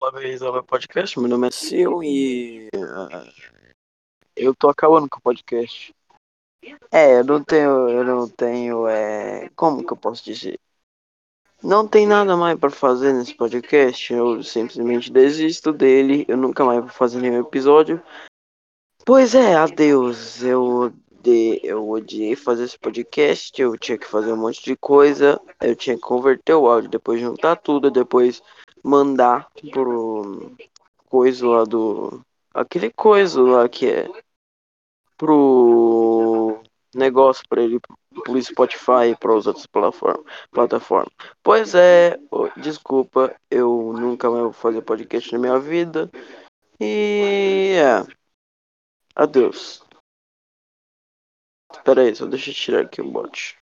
Bem-vindos ao meu podcast. Meu nome é Sil e uh, eu tô acabando com o podcast. É, eu não tenho, eu não tenho, é, como que eu posso dizer? Não tem nada mais para fazer nesse podcast. Eu simplesmente desisto dele. Eu nunca mais vou fazer nenhum episódio. Pois é, adeus. Eu de, eu odiei fazer esse podcast. Eu tinha que fazer um monte de coisa. Eu tinha que converter o áudio, depois juntar tudo, depois mandar pro coisa lá do. Aquele coisa lá que é pro negócio para ele pro Spotify e para as outras plataformas. Pois é, desculpa, eu nunca mais vou fazer podcast na minha vida. E é. Adeus. Espera aí, só deixa eu tirar aqui o bot.